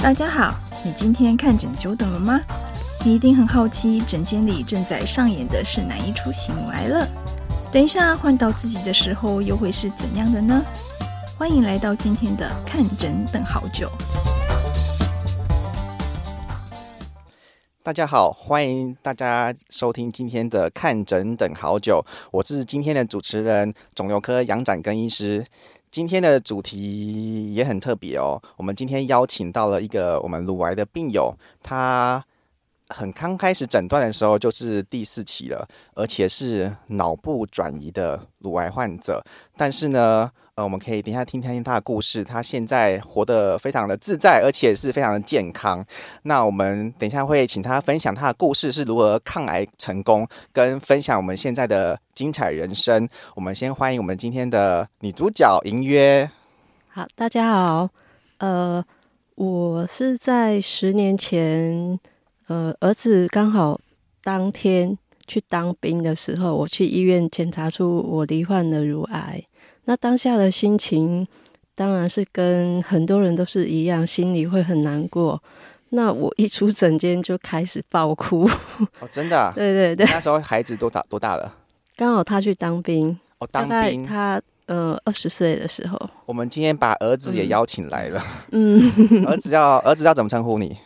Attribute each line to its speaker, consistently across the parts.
Speaker 1: 大家好，你今天看诊久等了吗？你一定很好奇，诊间里正在上演的是哪一出喜怒哀乐？等一下换到自己的时候，又会是怎样的呢？欢迎来到今天的看诊等好久。
Speaker 2: 大家好，欢迎大家收听今天的看诊等好久，我是今天的主持人，肿瘤科杨展根医师。今天的主题也很特别哦，我们今天邀请到了一个我们乳癌的病友，他很刚开始诊断的时候就是第四期了，而且是脑部转移的乳癌患者，但是呢。呃，我们可以等一下听听他的故事。他现在活得非常的自在，而且是非常的健康。那我们等一下会请他分享他的故事是如何抗癌成功，跟分享我们现在的精彩人生。我们先欢迎我们今天的女主角银约。
Speaker 3: 好，大家好。呃，我是在十年前，呃，儿子刚好当天去当兵的时候，我去医院检查出我罹患了乳癌。那当下的心情当然是跟很多人都是一样，心里会很难过。那我一出诊间就开始爆哭。
Speaker 2: 哦，真的啊？
Speaker 3: 对对对。
Speaker 2: 那时候孩子多大多大了？
Speaker 3: 刚好他去当兵。
Speaker 2: 哦，当兵。
Speaker 3: 他呃二十岁的时候。
Speaker 2: 我们今天把儿子也邀请来了。
Speaker 3: 嗯。
Speaker 2: 儿子要儿子要怎么称呼你？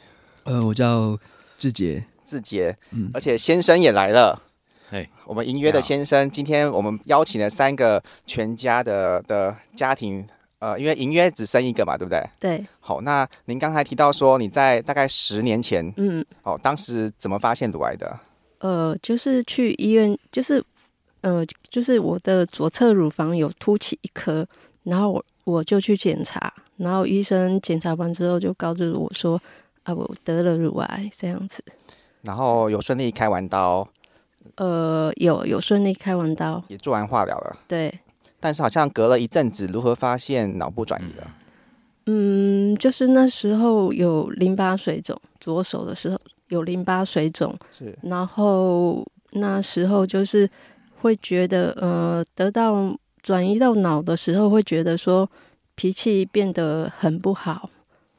Speaker 4: 呃，我叫志杰。
Speaker 2: 志杰。嗯。而且先生也来了。
Speaker 4: Hey,
Speaker 2: 我们银约的先生，今天我们邀请了三个全家的的家庭，呃，因为银约只生一个嘛，对不对？
Speaker 3: 对。
Speaker 2: 好，那您刚才提到说你在大概十年前，
Speaker 3: 嗯，
Speaker 2: 哦，当时怎么发现乳癌的？
Speaker 3: 呃，就是去医院，就是，呃，就是我的左侧乳房有凸起一颗，然后我我就去检查，然后医生检查完之后就告知我说，啊，我得了乳癌这样子。
Speaker 2: 然后有顺利开完刀。
Speaker 3: 呃，有有顺利开完刀，
Speaker 2: 也做完化疗了。
Speaker 3: 对，
Speaker 2: 但是好像隔了一阵子，如何发现脑部转移了？
Speaker 3: 嗯，就是那时候有淋巴水肿，左手的时候有淋巴水肿，
Speaker 2: 是。
Speaker 3: 然后那时候就是会觉得，呃，得到转移到脑的时候，会觉得说脾气变得很不好，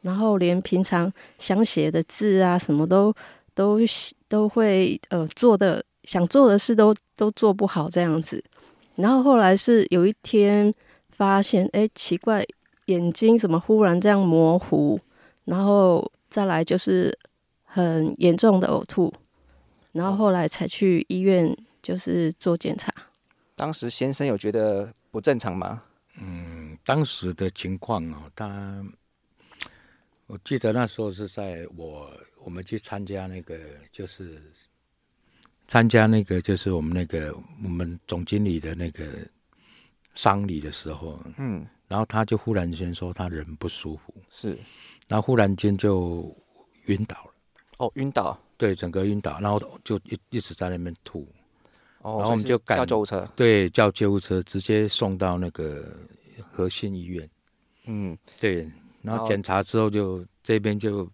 Speaker 3: 然后连平常想写的字啊，什么都都都会呃做的。想做的事都都做不好这样子，然后后来是有一天发现，哎，奇怪，眼睛怎么忽然这样模糊？然后再来就是很严重的呕吐，然后后来才去医院就是做检查。
Speaker 2: 当时先生有觉得不正常吗？
Speaker 5: 嗯，当时的情况哦，他我记得那时候是在我我们去参加那个就是。参加那个就是我们那个我们总经理的那个丧礼的时候，
Speaker 2: 嗯，
Speaker 5: 然后他就忽然间说他人不舒服，
Speaker 2: 是，
Speaker 5: 然后忽然间就晕倒了，
Speaker 2: 哦，晕倒，
Speaker 5: 对，整个晕倒，然后就一一直在那边吐，
Speaker 2: 哦，
Speaker 5: 然后我们就赶
Speaker 2: 叫救护车，
Speaker 5: 对，叫救护车直接送到那个和信医院，
Speaker 2: 嗯，
Speaker 5: 对，然后检查之后就这边就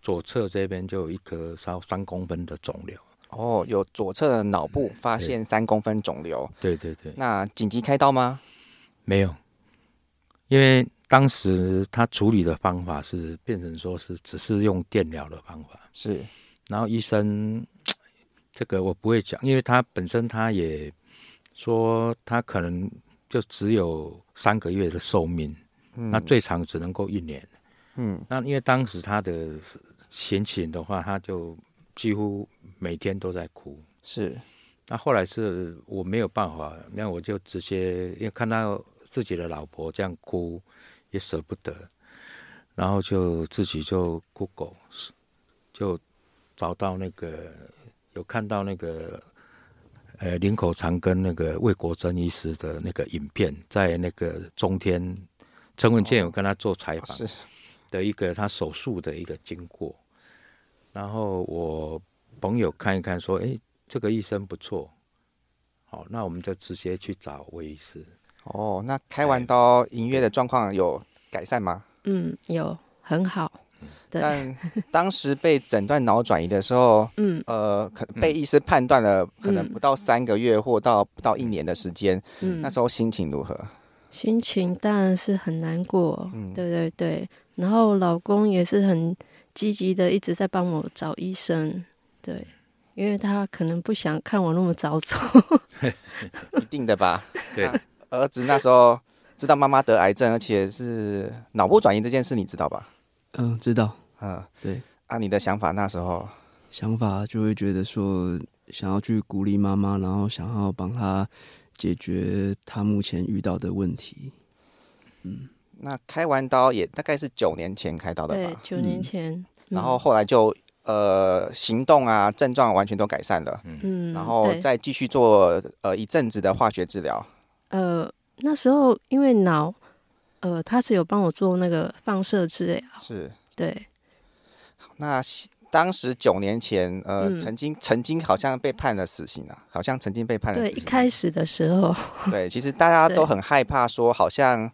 Speaker 5: 左侧这边就有一颗三三公分的肿瘤。
Speaker 2: 哦，有左侧的脑部发现三公分肿瘤，
Speaker 5: 对对对。
Speaker 2: 那紧急开刀吗？
Speaker 5: 没有，因为当时他处理的方法是变成说是只是用电疗的方法，
Speaker 2: 是。
Speaker 5: 然后医生这个我不会讲，因为他本身他也说他可能就只有三个月的寿命，
Speaker 2: 嗯，
Speaker 5: 那最长只能够一年。
Speaker 2: 嗯，
Speaker 5: 那因为当时他的心情的话，他就。几乎每天都在哭，
Speaker 2: 是。
Speaker 5: 那后来是我没有办法，那我就直接因为看到自己的老婆这样哭，也舍不得，然后就自己就 Google，就找到那个有看到那个呃林口长跟那个魏国珍医师的那个影片，在那个中天陈文健有跟他做采访的一个他手术的一个经过。然后我朋友看一看，说：“哎，这个医生不错，好，那我们就直接去找魏医师。”
Speaker 2: 哦，那开完刀，隐约的状况有改善吗？
Speaker 3: 嗯，有，很好。
Speaker 2: 但当时被诊断脑转移的时候，
Speaker 3: 嗯，
Speaker 2: 呃，可被医师判断了，可能不到三个月或到不到一年的时间。嗯。那时候心情如何？
Speaker 3: 心情当然是很难过，
Speaker 2: 嗯
Speaker 3: 对对对。然后老公也是很积极的，一直在帮我找医生，对，因为他可能不想看我那么早走。
Speaker 2: 一定的吧？
Speaker 5: 对，
Speaker 2: 儿子那时候知道妈妈得癌症，而且是脑部转移这件事，你知道吧？
Speaker 4: 嗯，知道。
Speaker 2: 嗯，
Speaker 4: 对。
Speaker 2: 啊，你的想法那时候？
Speaker 4: 想法就会觉得说，想要去鼓励妈妈，然后想要帮她解决他目前遇到的问题。嗯，
Speaker 2: 那开完刀也大概是九年前开刀的吧？
Speaker 3: 对，九年前。嗯、
Speaker 2: 然后后来就呃行动啊症状完全都改善了。
Speaker 3: 嗯，
Speaker 2: 然后再继续做呃一阵子的化学治疗。
Speaker 3: 呃，那时候因为脑呃他是有帮我做那个放射治疗。
Speaker 2: 是。
Speaker 3: 对。
Speaker 2: 那。当时九年前，呃，嗯、曾经曾经好像被判了死刑啊，好像曾经被判了死刑。
Speaker 3: 对，一开始的时候，
Speaker 2: 对，其实大家都很害怕，说好像，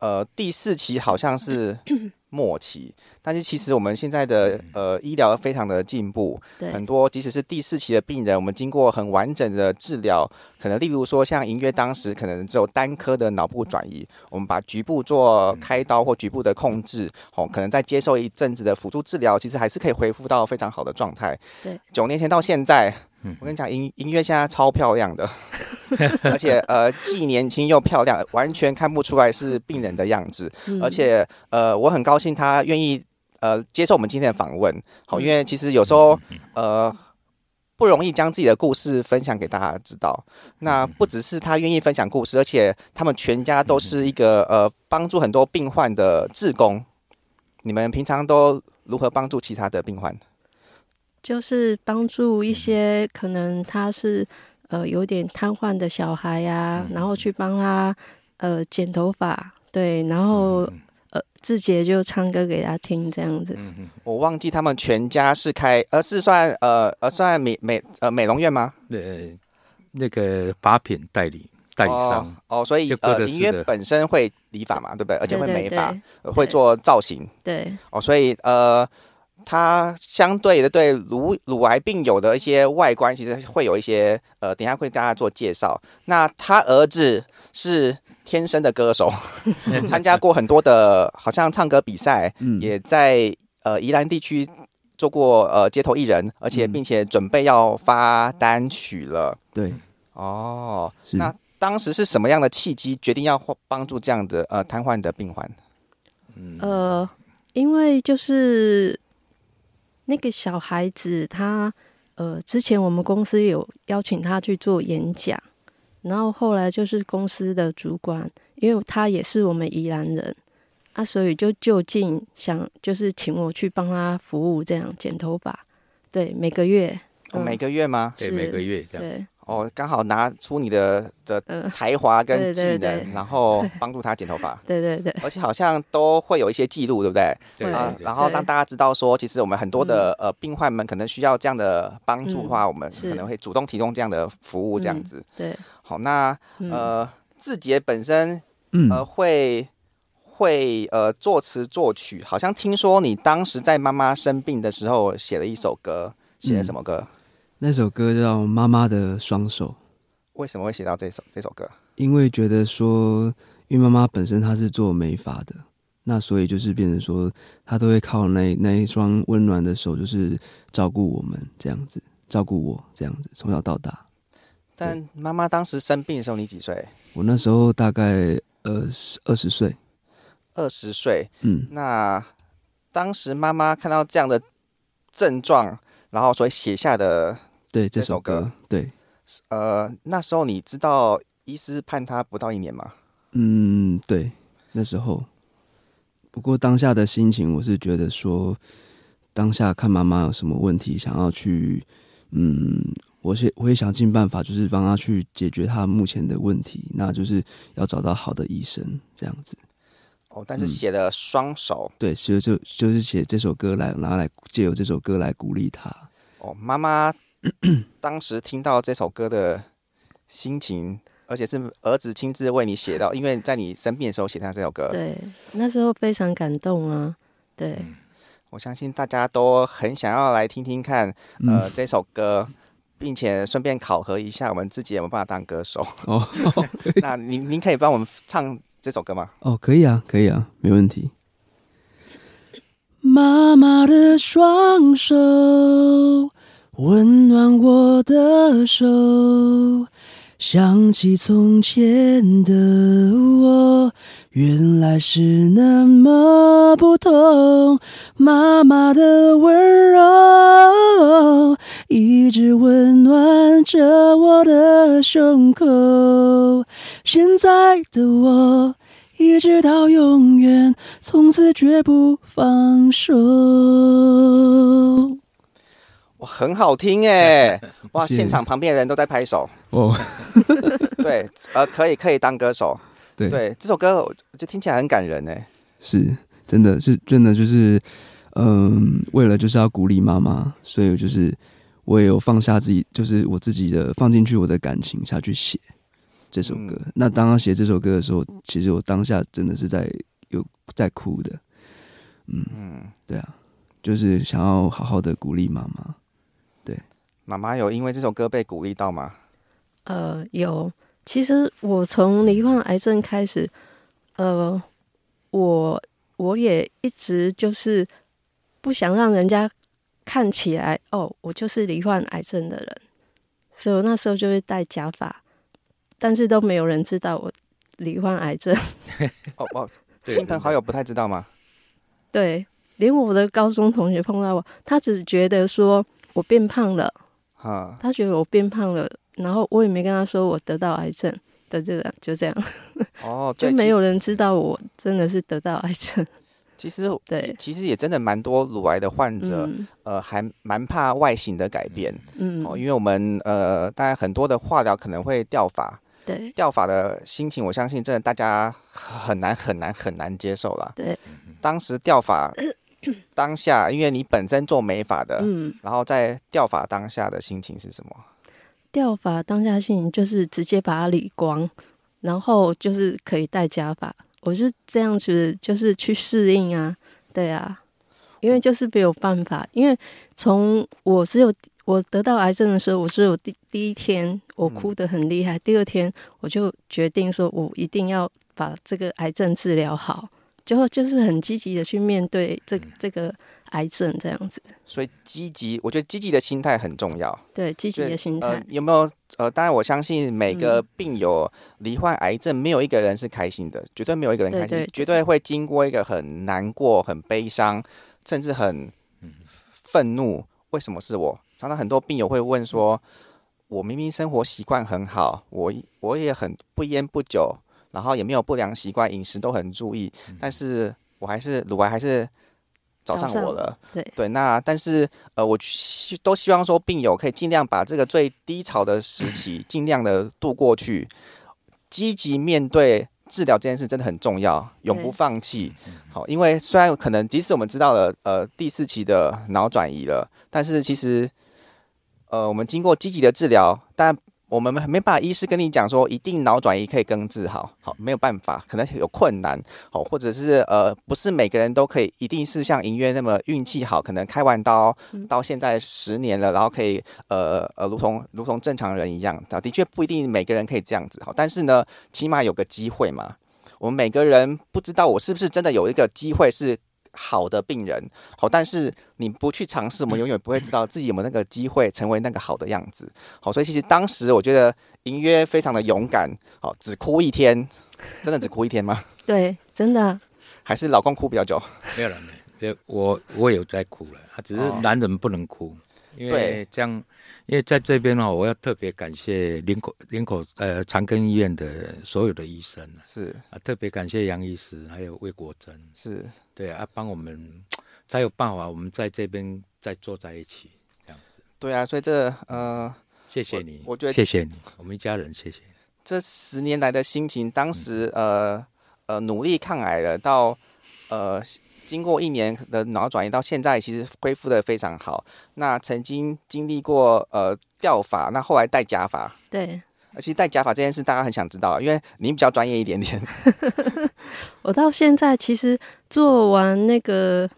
Speaker 2: 呃，第四期好像是。末期，但是其实我们现在的呃医疗非常的进步，很多即使是第四期的病人，我们经过很完整的治疗，可能例如说像银月当时可能只有单颗的脑部转移，我们把局部做开刀或局部的控制，哦，可能再接受一阵子的辅助治疗，其实还是可以恢复到非常好的状态。
Speaker 3: 对，
Speaker 2: 九年前到现在。我跟你讲，音音乐现在超漂亮的，而且呃既年轻又漂亮，完全看不出来是病人的样子。嗯、而且呃我很高兴他愿意呃接受我们今天的访问，好，因为其实有时候呃不容易将自己的故事分享给大家知道。那不只是他愿意分享故事，而且他们全家都是一个呃帮助很多病患的志工。你们平常都如何帮助其他的病患？
Speaker 3: 就是帮助一些可能他是呃有点瘫痪的小孩呀、啊，然后去帮他呃剪头发，对，然后呃志杰就唱歌给他听这样子。
Speaker 2: 我忘记他们全家是开呃是算呃呃算美美呃美容院吗？
Speaker 5: 对，那个发品代理代理商
Speaker 2: 哦，哦，所以呃林约本身会理发嘛，对不对？而且会美
Speaker 3: 发，
Speaker 2: 会做造型。
Speaker 3: 对
Speaker 2: 哦，所以呃。它相对的对乳乳癌病友的一些外观，其实会有一些呃，等一下会大家做介绍。那他儿子是天生的歌手，参加过很多的，好像唱歌比赛，嗯、也在呃宜兰地区做过呃街头艺人，而且并且准备要发单曲了。
Speaker 4: 对，
Speaker 2: 哦，那当时是什么样的契机决定要帮助这样的呃瘫痪的病患？
Speaker 3: 嗯，呃，因为就是。那个小孩子他，呃，之前我们公司有邀请他去做演讲，然后后来就是公司的主管，因为他也是我们宜兰人，啊，所以就就近想就是请我去帮他服务，这样剪头发，对，每个月，
Speaker 2: 每个月吗？
Speaker 5: 对，每个月这样。
Speaker 3: 对。
Speaker 2: 哦，刚好拿出你的的才华跟技能，呃、对对对，然后帮助他剪头发。
Speaker 3: 对对对，
Speaker 2: 而且好像都会有一些记录，对不对？
Speaker 5: 对
Speaker 2: 啊。然后让大家知道说，其实我们很多的呃病患们可能需要这样的帮助的话，嗯、我们可能会主动提供这样的服务，这样子。
Speaker 3: 嗯、对。
Speaker 2: 好，那呃，志杰本身呃会会呃作词作曲，好像听说你当时在妈妈生病的时候写了一首歌，写了什么歌？
Speaker 4: 嗯那首歌叫《妈妈的双手》，
Speaker 2: 为什么会写到这首这首歌？
Speaker 4: 因为觉得说，因为妈妈本身她是做美发的，那所以就是变成说，她都会靠那那一双温暖的手，就是照顾我们这样子，照顾我这样子，从小到大。
Speaker 2: 但妈妈当时生病的时候，你几岁？
Speaker 4: 我那时候大概二十二十岁。
Speaker 2: 二十岁，
Speaker 4: 嗯，
Speaker 2: 那当时妈妈看到这样的症状，然后所以写下的。
Speaker 4: 对这首歌，对，
Speaker 2: 呃，那时候你知道医师判他不到一年吗？
Speaker 4: 嗯，对，那时候。不过当下的心情，我是觉得说，当下看妈妈有什么问题，想要去，嗯，我是我会想尽办法，就是帮他去解决他目前的问题，那就是要找到好的医生，这样子。
Speaker 2: 哦，但是写了双手，
Speaker 4: 嗯、对，其实就就是写这首歌来拿来借由这首歌来鼓励他。
Speaker 2: 哦，妈妈。当时听到这首歌的心情，而且是儿子亲自为你写到，因为在你生病的时候写下这首歌。
Speaker 3: 对，那时候非常感动啊。对，
Speaker 2: 我相信大家都很想要来听听看，呃，这首歌并且顺便考核一下我们自己有没有办法当歌手。
Speaker 4: 哦，
Speaker 2: 那您您可以帮我们唱这首歌吗？
Speaker 4: 哦，可以啊，可以啊，没问题。妈妈的双手温暖我的手，想起从前的我，原来是那么不同。妈妈的温柔一直温暖着我的胸口，现在的我。一直到永远，从此绝不放手。
Speaker 2: 哇，很好听哎！哇，现场旁边的人都在拍手哦。对，呃，可以可以当歌手。对对，这首歌我就听起来很感人哎。
Speaker 4: 是，真的是真的就是，嗯，为了就是要鼓励妈妈，所以就是我也有放下自己，就是我自己的放进去我的感情下去写。这首歌，嗯、那当他写这首歌的时候，其实我当下真的是在有在哭的，嗯，嗯对啊，就是想要好好的鼓励妈妈。对，
Speaker 2: 妈妈有因为这首歌被鼓励到吗？
Speaker 3: 呃，有。其实我从罹患癌症开始，呃，我我也一直就是不想让人家看起来哦，我就是罹患癌症的人，所以我那时候就会戴假发。但是都没有人知道我罹患癌症。
Speaker 2: 哦哦，亲朋好友不太知道吗？
Speaker 3: 对，连我的高中同学碰到我，他只觉得说我变胖了。哈，他觉得我变胖了，然后我也没跟他说我得到癌症的这个，就这样。哦，就没有人知道我真的是得到癌症。
Speaker 2: 其实对，其实也真的蛮多乳癌的患者，嗯、呃，还蛮怕外形的改变。嗯，哦，因为我们呃，当然很多的化疗可能会掉发。对，掉发的心情，我相信真的大家很难很难很难接受了。对，当时掉发 当下，因为你本身做美发的，嗯，然后在掉发当下的心情是什么？
Speaker 3: 掉发当下心情就是直接把它理光，然后就是可以戴假发。我是这样子，就是去适应啊，对啊，因为就是没有办法，因为从我只有。我得到癌症的时候，我是有第第一天我哭得很厉害，嗯、第二天我就决定说，我一定要把这个癌症治疗好，就就是很积极的去面对这这个癌症这样子。
Speaker 2: 所以积极，我觉得积极的心态很重要。
Speaker 3: 对，积极的心态、呃、
Speaker 2: 有没有？呃，当然我相信每个病友罹患癌症，没有一个人是开心的，绝对没有一个人开心，绝对会经过一个很难过、很悲伤，甚至很愤怒。为什么是我？常常很多病友会问说：“我明明生活习惯很好，我我也很不烟不酒，然后也没有不良习惯，饮食都很注意，但是我还是乳癌还是找上我了。”对对，那但是呃，我希都希望说病友可以尽量把这个最低潮的时期尽量的度过去，积极面对。治疗这件事真的很重要，永不放弃。好，因为虽然可能即使我们知道了，呃，第四期的脑转移了，但是其实，呃，我们经过积极的治疗，但我们没没办法，医师跟你讲说一定脑转移可以根治好，好，没有办法，可能有困难，好，或者是呃，不是每个人都可以，一定是像银月那么运气好，可能开完刀到现在十年了，然后可以呃呃，如同如同正常人一样，的确不一定每个人可以这样子，好，但是呢，起码有个机会嘛，我们每个人不知道我是不是真的有一个机会是。好的病人，好，但是你不去尝试，我们永远不会知道自己有没有那个机会成为那个好的样子。好，所以其实当时我觉得隐约非常的勇敢，好，只哭一天，真的只哭一天吗？
Speaker 3: 对，真的。
Speaker 2: 还是老公哭比较久？
Speaker 5: 没有了，没有，我我有在哭了，他只是男人不能哭，哦、因为这样。因为在这边呢，我要特别感谢林口林口呃长庚医院的所有的医生，是啊，特别感谢杨医师还有魏国珍，是对啊，帮我们 才有办法，我们在这边再坐在一起这样子。
Speaker 2: 对啊，所以这呃，
Speaker 5: 谢谢你，
Speaker 2: 我，我觉得
Speaker 5: 谢谢你，我们一家人谢谢你。
Speaker 2: 这十年来的心情，当时呃呃努力抗癌了，到呃。经过一年的脑转移，到现在其实恢复的非常好。那曾经经历过呃掉发，那后来戴假发。
Speaker 3: 对，
Speaker 2: 而且戴假发这件事，大家很想知道，因为您比较专业一点点。
Speaker 3: 我到现在其实做完那个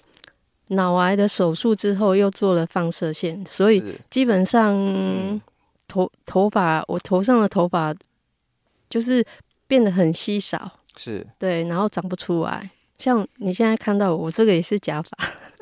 Speaker 3: 脑癌的手术之后，又做了放射线，所以基本上头头发，我头上的头发就是变得很稀少，
Speaker 2: 是
Speaker 3: 对，然后长不出来。像你现在看到我，我这个也是假发，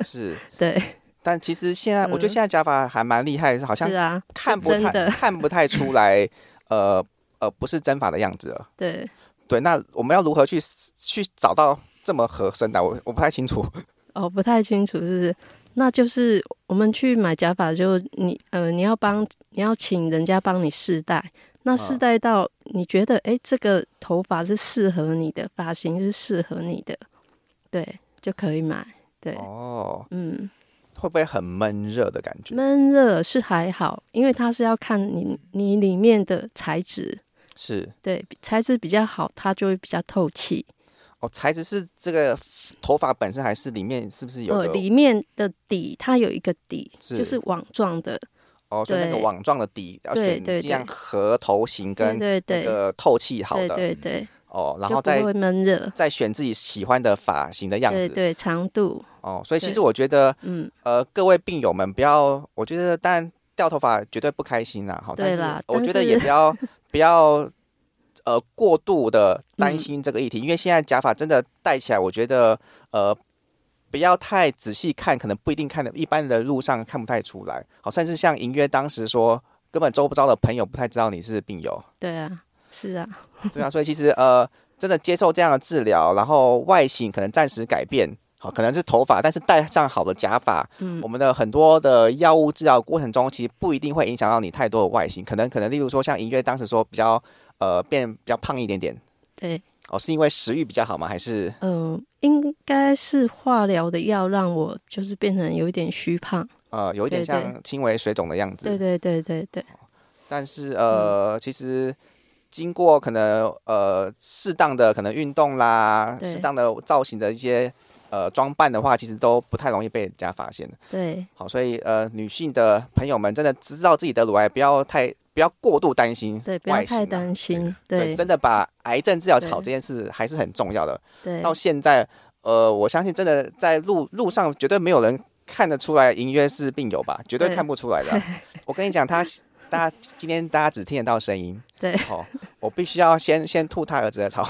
Speaker 2: 是，
Speaker 3: 对。
Speaker 2: 但其实现在，我觉得现在假发还蛮厉害的，好像看不太 看不太出来，呃呃，不是真发的样子了。
Speaker 3: 对
Speaker 2: 对，那我们要如何去去找到这么合身的？我我不太清楚。
Speaker 3: 哦，不太清楚，是不是？那就是我们去买假发，就你呃，你要帮你要请人家帮你试戴，那试戴到你觉得哎、欸，这个头发是适合你的，发型是适合你的，对，就可以买。对
Speaker 2: 哦，
Speaker 3: 嗯。
Speaker 2: 会不会很闷热的感觉？
Speaker 3: 闷热是还好，因为它是要看你你里面的材质，
Speaker 2: 是
Speaker 3: 对材质比较好，它就会比较透气。
Speaker 2: 哦，材质是这个头发本身，还是里面是不是有？
Speaker 3: 呃，里面的底它有一个底，是就是网状的。
Speaker 2: 哦，所以那个网状的底要选这样合头型跟那个透气好的，
Speaker 3: 对对对。
Speaker 2: 哦，然后再
Speaker 3: 闷热，
Speaker 2: 再选自己喜欢的发型的样子，
Speaker 3: 对对，长度。
Speaker 2: 哦，所以其实我觉得，嗯，呃，各位病友们不要，我觉得，但掉头发绝对不开心啦，好，但是我觉得也不要 不要，呃，过度的担心这个议题，因为现在假发真的戴起来，我觉得，呃，不要太仔细看，可能不一定看的，一般的路上看不太出来，好，甚至像隐约当时说，根本周不着的朋友不太知道你是病友，
Speaker 3: 对啊。是啊，
Speaker 2: 对啊，所以其实呃，真的接受这样的治疗，然后外形可能暂时改变，好，可能是头发，但是戴上好的假发，嗯，我们的很多的药物治疗过程中，其实不一定会影响到你太多的外形，可能可能例如说像音乐当时说比较呃变比较胖一点点，
Speaker 3: 对，
Speaker 2: 哦，是因为食欲比较好吗？还是？
Speaker 3: 嗯、呃，应该是化疗的药让我就是变成有一点虚胖，
Speaker 2: 呃，有一点像轻微水肿的样子，
Speaker 3: 对对对对对，
Speaker 2: 但是呃，嗯、其实。经过可能呃适当的可能运动啦，适当的造型的一些呃装扮的话，其实都不太容易被人家发现
Speaker 3: 的。
Speaker 2: 对，好，所以呃女性的朋友们真的知道自己的乳癌，不要太不要过度担心，
Speaker 3: 对，不要太担心对。
Speaker 2: 对，真的把癌症治疗好这件事还是很重要的。对，到现在呃，我相信真的在路路上绝对没有人看得出来隐约是病友吧，绝对看不出来的。我跟你讲，他。大家今天大家只听得到声音，
Speaker 3: 对，
Speaker 2: 哦，我必须要先先吐他儿子的槽。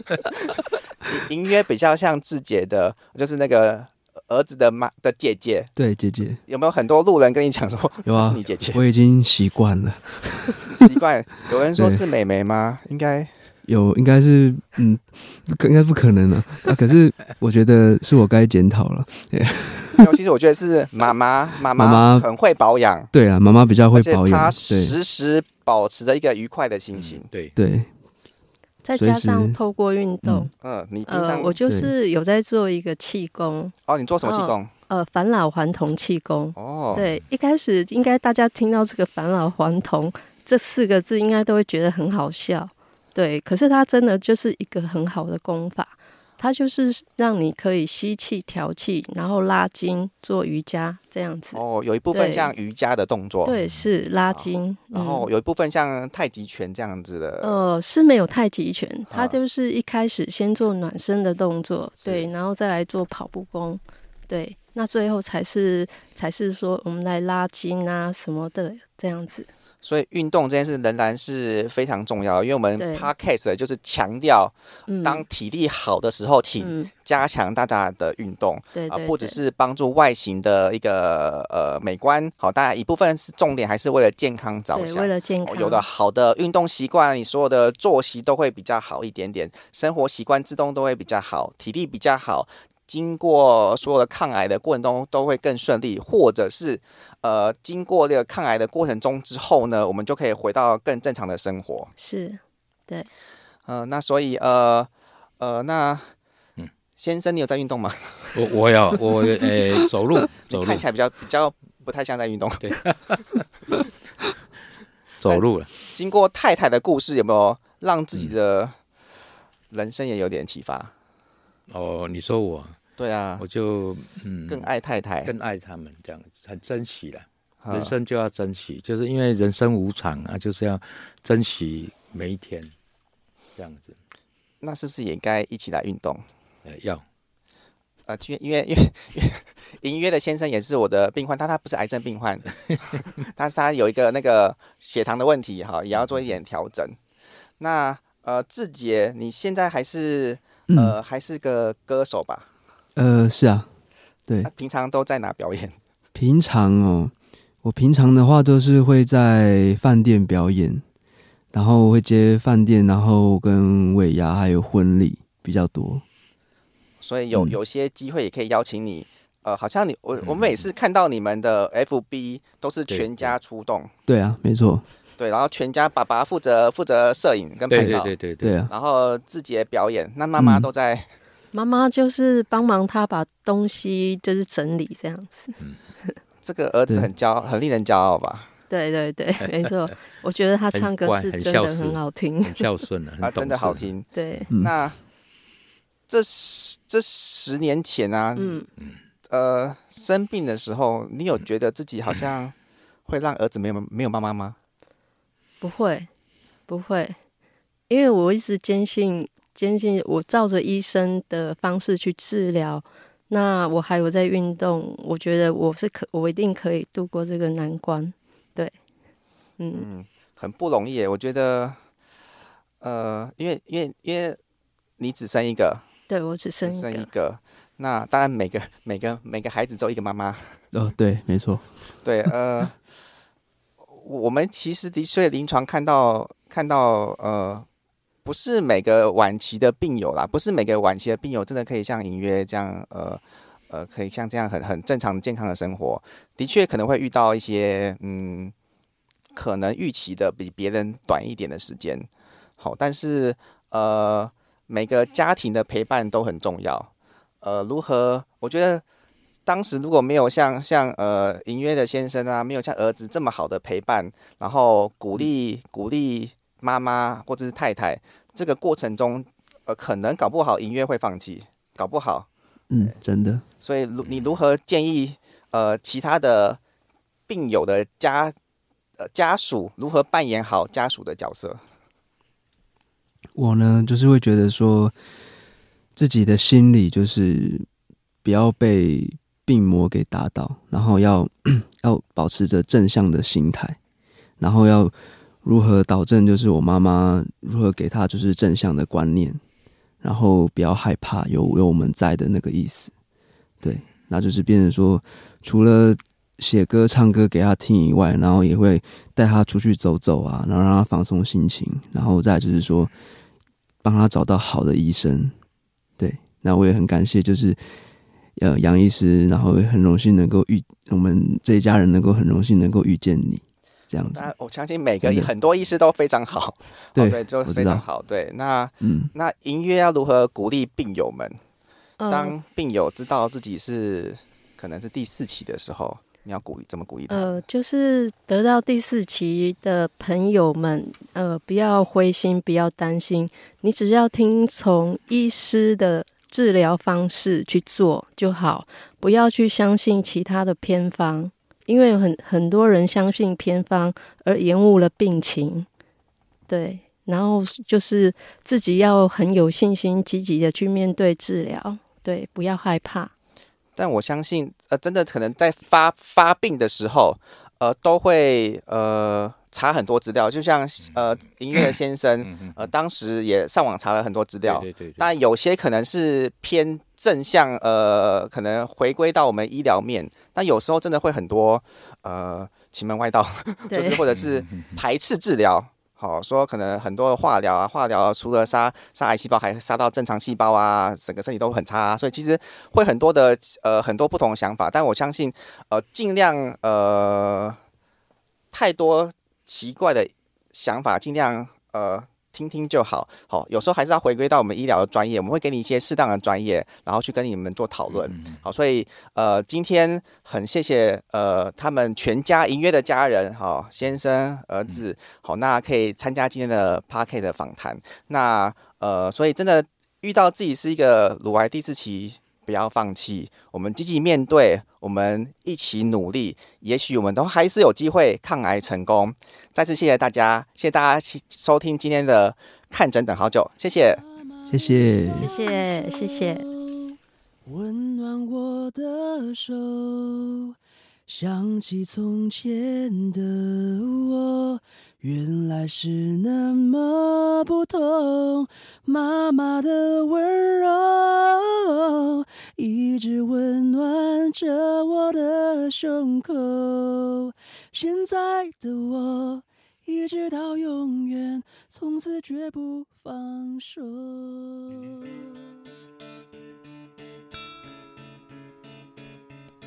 Speaker 2: 隐约比较像志杰的，就是那个儿子的妈的姐姐，
Speaker 4: 对，姐姐。
Speaker 2: 有没有很多路人跟你讲说，
Speaker 4: 有啊，
Speaker 2: 是你姐姐？
Speaker 4: 我已经习惯了，
Speaker 2: 习惯。有人说是妹妹吗？应该
Speaker 4: 有，应该是，嗯，应该不可能了。啊，可是我觉得是我该检讨了。
Speaker 2: 其实我觉得是妈妈，妈妈很会保养。
Speaker 4: 对啊，妈妈比较会保养。
Speaker 2: 她时时保持着一个愉快的心情。
Speaker 5: 对
Speaker 4: 对。
Speaker 3: 再加上透过运动，
Speaker 2: 嗯，你
Speaker 3: 呃，我就是有在做一个气功。
Speaker 2: 哦，你做什么气功？
Speaker 3: 呃，返老还童气功。
Speaker 2: 哦。
Speaker 3: 对，一开始应该大家听到这个返老还童这四个字，应该都会觉得很好笑。对，可是它真的就是一个很好的功法。它就是让你可以吸气、调气，然后拉筋、做瑜伽这样子。
Speaker 2: 哦，有一部分像瑜伽的动作。
Speaker 3: 对，是拉筋。
Speaker 2: 然后有一部分像太极拳这样子的。
Speaker 3: 呃，是没有太极拳，它就是一开始先做暖身的动作，对，然后再来做跑步功，对，那最后才是才是说我们来拉筋啊什么的这样子。
Speaker 2: 所以运动这件事仍然是非常重要的，因为我们 Podcast 就是强调，当体力好的时候，请加强大家的运动，啊，不只是帮助外形的一个呃美观，好，当然一部分是重点，还是为了健康着想，
Speaker 3: 为了健。康，
Speaker 2: 有了好的运动习惯，你所有的作息都会比较好一点点，生活习惯自动都会比较好，体力比较好。经过所有的抗癌的过程中都会更顺利，或者是呃，经过这个抗癌的过程中之后呢，我们就可以回到更正常的生活。
Speaker 3: 是，对，
Speaker 2: 嗯、呃，那所以呃呃，那嗯，先生，你有在运动吗？
Speaker 5: 我我有，我呃、欸、走路，走路
Speaker 2: 看起来比较比较不太像在运动。对，
Speaker 5: 走路了。
Speaker 2: 经过太太的故事，有没有让自己的人生也有点启发？
Speaker 5: 哦，你说我。
Speaker 2: 对啊，
Speaker 5: 我就嗯，
Speaker 2: 更爱太太，
Speaker 5: 更爱他们，这样很珍惜了。人生就要珍惜，就是因为人生无常啊，就是要珍惜每一天，这样子。那
Speaker 2: 是不是也该一起来运动？
Speaker 5: 呃，要。
Speaker 2: 啊，因为因为因为 隐约的先生也是我的病患，但他不是癌症病患，但是他有一个那个血糖的问题哈，也要做一点调整。那呃，志杰，你现在还是呃、嗯、还是个歌手吧？
Speaker 4: 呃，是啊，对。
Speaker 2: 平常都在哪表演？
Speaker 4: 平常哦，我平常的话都是会在饭店表演，然后会接饭店，然后跟尾牙还有婚礼比较多。
Speaker 2: 所以有有些机会也可以邀请你，呃，好像你我我每次看到你们的 FB 都是全家出动。
Speaker 4: 对，对啊，没错。
Speaker 2: 对，然后全家爸爸负责负责摄影跟拍照，
Speaker 5: 对对对对，
Speaker 4: 对啊。
Speaker 2: 然后志杰表演，那妈妈都在。
Speaker 3: 妈妈就是帮忙他把东西就是整理这样子。
Speaker 2: 嗯，这个儿子很骄很令人骄傲吧？
Speaker 3: 对对对，没错。我觉得他唱歌是真的很好听，
Speaker 5: 很孝顺啊，
Speaker 2: 真的好听。
Speaker 3: 对，
Speaker 2: 那。这十这十年前啊，嗯呃，生病的时候，你有觉得自己好像会让儿子没有没有妈妈吗？
Speaker 3: 不会，不会，因为我一直坚信，坚信我照着医生的方式去治疗，那我还有在运动，我觉得我是可，我一定可以度过这个难关。对，嗯，
Speaker 2: 嗯很不容易。我觉得，呃，因为因为因为你只生一个。
Speaker 3: 对，我只生一个，
Speaker 2: 生一个，那当然每个每个每个孩子都一个妈妈。
Speaker 4: 哦，对，没错。
Speaker 2: 对，呃，我们其实的确临床看到看到，呃，不是每个晚期的病友啦，不是每个晚期的病友真的可以像隐约这样，呃呃，可以像这样很很正常健康的生活。的确可能会遇到一些，嗯，可能预期的比别人短一点的时间。好，但是呃。每个家庭的陪伴都很重要，呃，如何？我觉得当时如果没有像像呃隐约的先生啊，没有像儿子这么好的陪伴，然后鼓励鼓励妈妈或者是太太，这个过程中，呃，可能搞不好隐约会放弃，搞不好，
Speaker 4: 嗯，真的。
Speaker 2: 所以如你如何建议呃其他的病友的家呃家属如何扮演好家属的角色？
Speaker 4: 我呢，就是会觉得说，自己的心里就是不要被病魔给打倒，然后要 要保持着正向的心态，然后要如何导正，就是我妈妈如何给她就是正向的观念，然后不要害怕，有有我们在的那个意思，对，那就是变成说，除了写歌唱歌给她听以外，然后也会带她出去走走啊，然后让她放松心情，然后再就是说。帮他找到好的医生，对，那我也很感谢，就是呃杨医师，然后也很荣幸能够遇我们这一家人，能够很荣幸能够遇见你，这样子。
Speaker 2: 我相信每个很多医师都非常好，对、哦、对，就非常好。对，那嗯，那音乐要如何鼓励病友们？当病友知道自己是可能是第四期的时候。你要鼓励，怎么鼓励他？
Speaker 3: 呃，就是得到第四期的朋友们，呃，不要灰心，不要担心，你只要听从医师的治疗方式去做就好，不要去相信其他的偏方，因为很很多人相信偏方而延误了病情。对，然后就是自己要很有信心，积极的去面对治疗，对，不要害怕。
Speaker 2: 但我相信，呃，真的可能在发发病的时候，呃，都会呃查很多资料，就像呃林月先生，呃，当时也上网查了很多资料，对对对。但有些可能是偏正向，呃，可能回归到我们医疗面，但有时候真的会很多呃奇门外道，就是或者是排斥治疗。好说，可能很多的化疗啊，化疗除了杀杀癌细胞，还杀到正常细胞啊，整个身体都很差啊，所以其实会很多的呃很多不同的想法，但我相信呃尽量呃太多奇怪的想法，尽量呃。听听就好，好，有时候还是要回归到我们医疗的专业，我们会给你一些适当的专业，然后去跟你们做讨论，好，所以呃，今天很谢谢呃他们全家隐约的家人，好，先生儿子，好，那可以参加今天的 Podcast 的访谈，那呃，所以真的遇到自己是一个乳癌第四期。不要放弃，我们积极面对，我们一起努力，也许我们都还是有机会抗癌成功。再次谢谢大家，谢谢大家收听今天的看诊等好久，谢谢，
Speaker 4: 谢谢，
Speaker 3: 谢谢，谢谢。温暖我的
Speaker 4: 的手，想起从前的我，原来是那么不同。妈妈的温柔一直温暖着我的胸口。现在的我，一直到永远，从此绝不放手。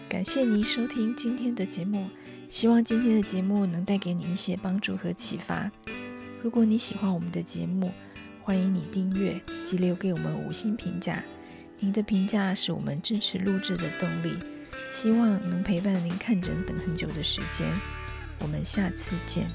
Speaker 1: 感谢您收听今天的节目，希望今天的节目能带给你一些帮助和启发。如果你喜欢我们的节目，欢迎你订阅及留给我们五星评价。您的评价是我们支持录制的动力。希望能陪伴您看诊等很久的时间。我们下次见。